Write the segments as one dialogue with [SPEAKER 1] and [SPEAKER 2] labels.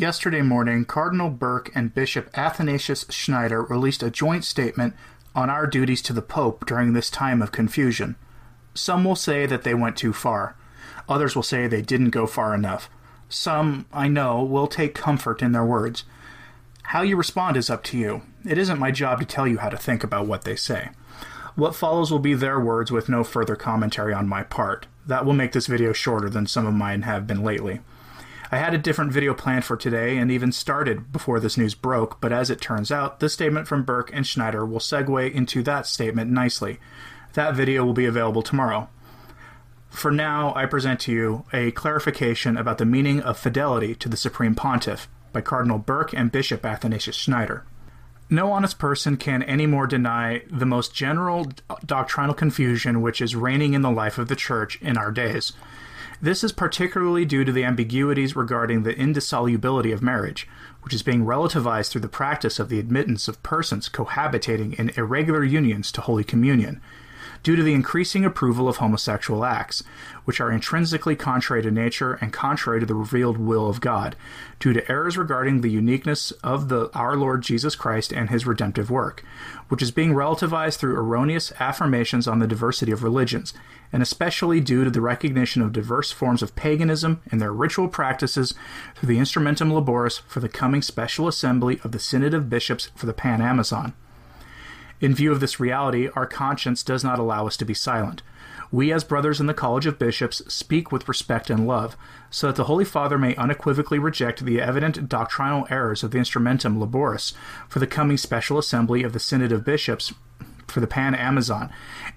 [SPEAKER 1] Yesterday morning, Cardinal Burke and Bishop Athanasius Schneider released a joint statement on our duties to the Pope during this time of confusion. Some will say that they went too far. Others will say they didn't go far enough. Some, I know, will take comfort in their words. How you respond is up to you. It isn't my job to tell you how to think about what they say. What follows will be their words with no further commentary on my part. That will make this video shorter than some of mine have been lately. I had a different video planned for today and even started before this news broke, but as it turns out, this statement from Burke and Schneider will segue into that statement nicely. That video will be available tomorrow. For now, I present to you a clarification about the meaning of fidelity to the Supreme Pontiff, by Cardinal Burke and Bishop Athanasius Schneider. No honest person can any more deny the most general doctrinal confusion which is reigning in the life of the Church in our days. This is particularly due to the ambiguities regarding the indissolubility of marriage, which is being relativized through the practice of the admittance of persons cohabitating in irregular unions to Holy Communion, due to the increasing approval of homosexual acts, which are intrinsically contrary to nature and contrary to the revealed will of God, due to errors regarding the uniqueness of the our Lord Jesus Christ and his redemptive work, which is being relativized through erroneous affirmations on the diversity of religions, and especially due to the recognition of diverse forms of paganism and their ritual practices through the instrumentum laboris for the coming special assembly of the Synod of Bishops for the Pan Amazon. In view of this reality, our conscience does not allow us to be silent. We, as brothers in the College of Bishops, speak with respect and love, so that the Holy Father may unequivocally reject the evident doctrinal errors of the Instrumentum Laboris for the coming special assembly of the Synod of Bishops for the Pan Amazon,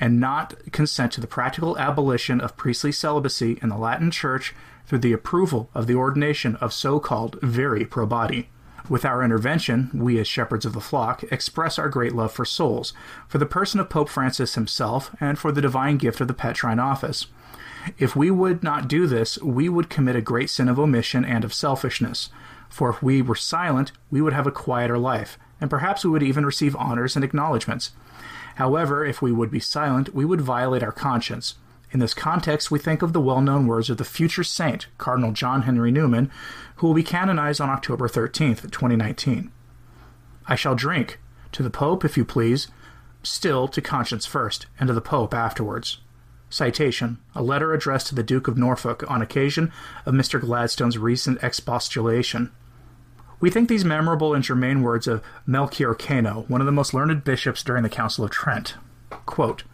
[SPEAKER 1] and not consent to the practical abolition of priestly celibacy in the Latin Church through the approval of the ordination of so called viri probati. With our intervention, we as shepherds of the flock express our great love for souls, for the person of Pope Francis himself, and for the divine gift of the Petrine office. If we would not do this, we would commit a great sin of omission and of selfishness. For if we were silent, we would have a quieter life, and perhaps we would even receive honors and acknowledgments. However, if we would be silent, we would violate our conscience. In this context, we think of the well known words of the future saint, Cardinal John Henry Newman, who will be canonized on October 13th, 2019. I shall drink to the Pope, if you please, still to conscience first, and to the Pope afterwards. Citation A letter addressed to the Duke of Norfolk on occasion of Mr. Gladstone's recent expostulation. We think these memorable and germane words of Melchior Cano, one of the most learned bishops during the Council of Trent. Quote,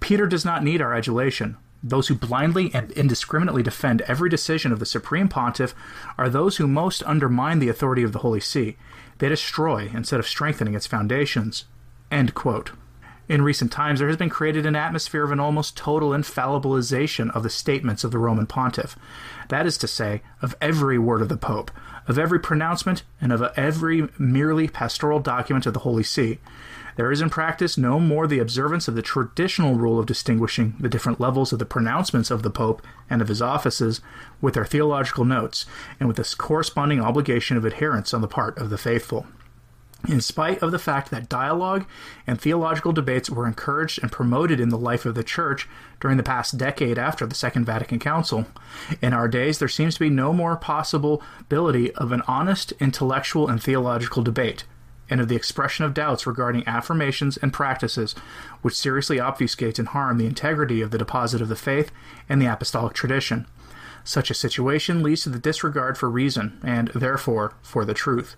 [SPEAKER 1] Peter does not need our adulation. Those who blindly and indiscriminately defend every decision of the Supreme Pontiff are those who most undermine the authority of the Holy See. They destroy instead of strengthening its foundations. In recent times, there has been created an atmosphere of an almost total infallibilization of the statements of the Roman Pontiff. That is to say, of every word of the Pope, of every pronouncement, and of every merely pastoral document of the Holy See. There is in practice no more the observance of the traditional rule of distinguishing the different levels of the pronouncements of the Pope and of his offices with their theological notes, and with this corresponding obligation of adherence on the part of the faithful. In spite of the fact that dialogue and theological debates were encouraged and promoted in the life of the Church during the past decade after the Second Vatican Council, in our days there seems to be no more possibility of an honest intellectual and theological debate and of the expression of doubts regarding affirmations and practices which seriously obfuscate and harm the integrity of the deposit of the faith and the apostolic tradition. Such a situation leads to the disregard for reason and, therefore, for the truth.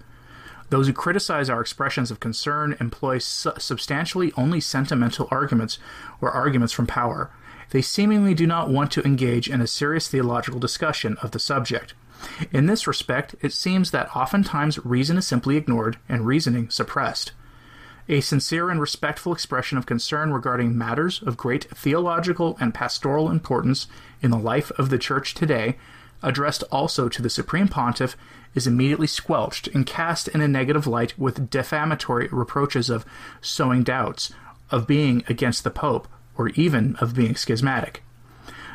[SPEAKER 1] Those who criticize our expressions of concern employ su- substantially only sentimental arguments or arguments from power. They seemingly do not want to engage in a serious theological discussion of the subject. In this respect, it seems that oftentimes reason is simply ignored and reasoning suppressed. A sincere and respectful expression of concern regarding matters of great theological and pastoral importance in the life of the Church today, addressed also to the Supreme Pontiff, is immediately squelched and cast in a negative light with defamatory reproaches of sowing doubts, of being against the Pope, or even of being schismatic.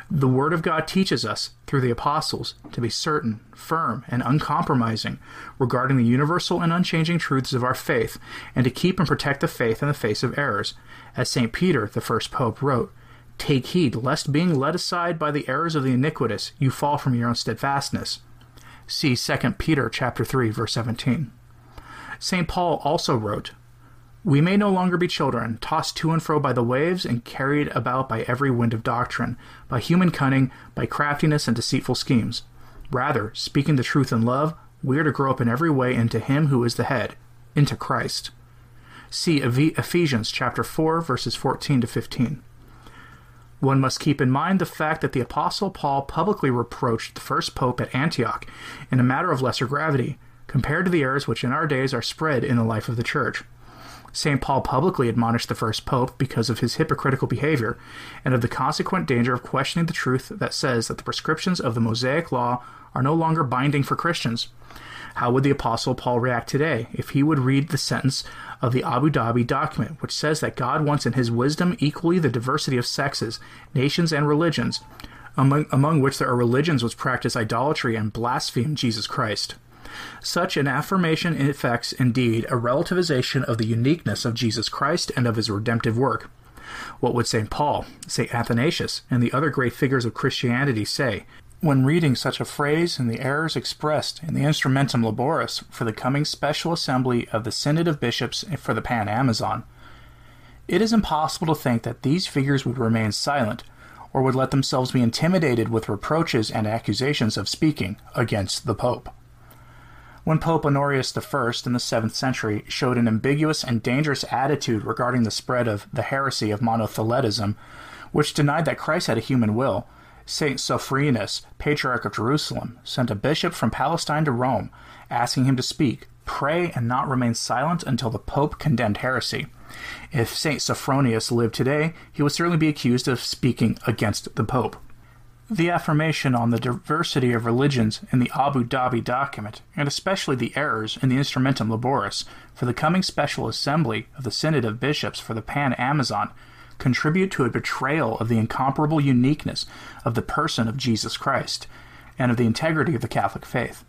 [SPEAKER 1] The Word of God teaches us, through the apostles, to be certain, firm, and uncompromising regarding the universal and unchanging truths of our faith, and to keep and protect the faith in the face of errors. As St. Peter, the first pope, wrote, Take heed, lest being led aside by the errors of the iniquitous, you fall from your own steadfastness. See 2 Peter chapter 3 verse 17. St. Paul also wrote, we may no longer be children, tossed to and fro by the waves and carried about by every wind of doctrine, by human cunning, by craftiness and deceitful schemes. Rather, speaking the truth in love, we are to grow up in every way into Him who is the head, into Christ. See Ephesians chapter 4 verses 14 to 15. One must keep in mind the fact that the Apostle Paul publicly reproached the first pope at Antioch in a matter of lesser gravity, compared to the errors which in our days are spread in the life of the Church. St. Paul publicly admonished the first pope because of his hypocritical behavior and of the consequent danger of questioning the truth that says that the prescriptions of the Mosaic law are no longer binding for Christians. How would the Apostle Paul react today if he would read the sentence of the Abu Dhabi document, which says that God wants in his wisdom equally the diversity of sexes, nations, and religions, among, among which there are religions which practice idolatry and blaspheme Jesus Christ? Such an affirmation effects, indeed, a relativization of the uniqueness of Jesus Christ and of his redemptive work. What would St. Paul, St. Athanasius, and the other great figures of Christianity say when reading such a phrase and the errors expressed in the Instrumentum Laboris for the coming special assembly of the Synod of Bishops for the Pan Amazon? It is impossible to think that these figures would remain silent or would let themselves be intimidated with reproaches and accusations of speaking against the Pope when Pope Honorius I in the 7th century showed an ambiguous and dangerous attitude regarding the spread of the heresy of monotheletism, which denied that Christ had a human will, St. Sophronius, Patriarch of Jerusalem, sent a bishop from Palestine to Rome, asking him to speak, pray, and not remain silent until the Pope condemned heresy. If St. Sophronius lived today, he would certainly be accused of speaking against the Pope. The affirmation on the diversity of religions in the Abu Dhabi document, and especially the errors in the Instrumentum Laboris for the coming special assembly of the Synod of Bishops for the Pan Amazon, contribute to a betrayal of the incomparable uniqueness of the person of Jesus Christ and of the integrity of the Catholic faith.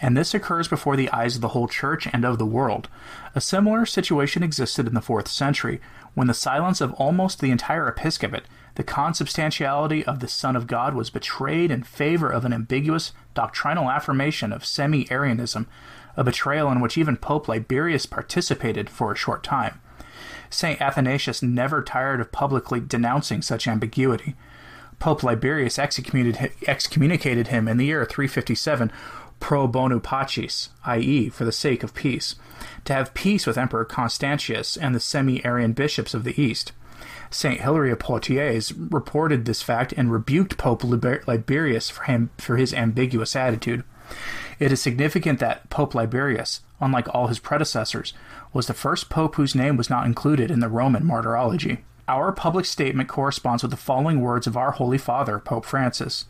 [SPEAKER 1] And this occurs before the eyes of the whole Church and of the world. A similar situation existed in the fourth century, when the silence of almost the entire episcopate the consubstantiality of the Son of God was betrayed in favor of an ambiguous doctrinal affirmation of semi Arianism, a betrayal in which even Pope Liberius participated for a short time. St. Athanasius never tired of publicly denouncing such ambiguity. Pope Liberius excommunicated him in the year 357 pro bono pacis, i.e., for the sake of peace, to have peace with Emperor Constantius and the semi Arian bishops of the East. St. Hilary of Poitiers reported this fact and rebuked Pope Liber- Liberius for, him, for his ambiguous attitude. It is significant that Pope Liberius, unlike all his predecessors, was the first pope whose name was not included in the Roman martyrology. Our public statement corresponds with the following words of our Holy Father, Pope Francis.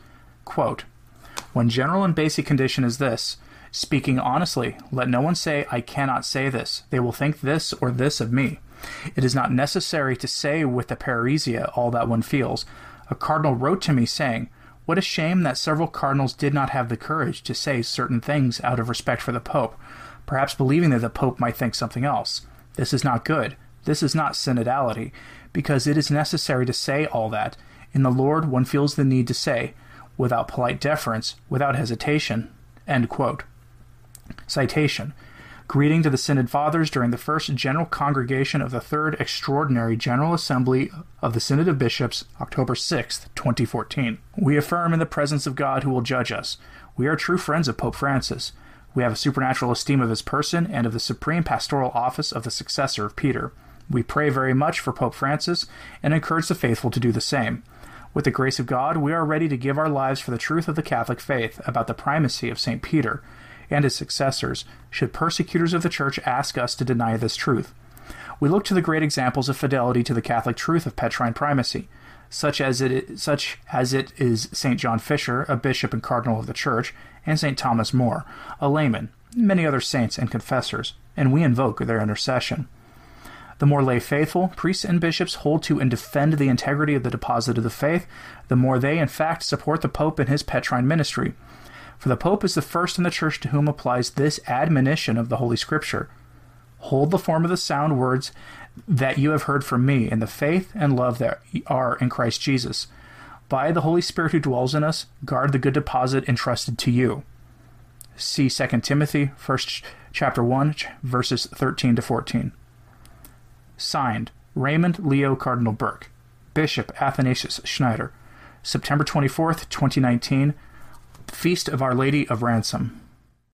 [SPEAKER 1] Quote, When general and basic condition is this, speaking honestly, let no one say, I cannot say this. They will think this or this of me. It is not necessary to say with the parrhesia all that one feels. A cardinal wrote to me saying, What a shame that several cardinals did not have the courage to say certain things out of respect for the Pope, perhaps believing that the Pope might think something else. This is not good. This is not synodality, because it is necessary to say all that. In the Lord, one feels the need to say, without polite deference, without hesitation. Citation greeting to the Synod Fathers during the first General Congregation of the Third Extraordinary General Assembly of the Synod of Bishops, October 6, 2014. We affirm in the presence of God who will judge us. We are true friends of Pope Francis. We have a supernatural esteem of his person and of the supreme pastoral office of the successor of Peter. We pray very much for Pope Francis and encourage the faithful to do the same. With the grace of God, we are ready to give our lives for the truth of the Catholic faith about the primacy of St. Peter and his successors, should persecutors of the Church ask us to deny this truth. We look to the great examples of fidelity to the Catholic truth of Petrine primacy, such as it, such as it is St. John Fisher, a bishop and cardinal of the Church, and St. Thomas More, a layman, many other saints and confessors, and we invoke their intercession. The more lay faithful, priests and bishops hold to and defend the integrity of the deposit of the faith, the more they, in fact, support the Pope in his Petrine ministry, for the Pope is the first in the Church to whom applies this admonition of the Holy Scripture Hold the form of the sound words that you have heard from me in the faith and love that are in Christ Jesus. By the Holy Spirit who dwells in us, guard the good deposit entrusted to you. See 2 Timothy, first chapter 1, verses 13 to 14. Signed, Raymond Leo Cardinal Burke, Bishop Athanasius Schneider, September 24th, 2019, Feast of Our Lady of Ransom.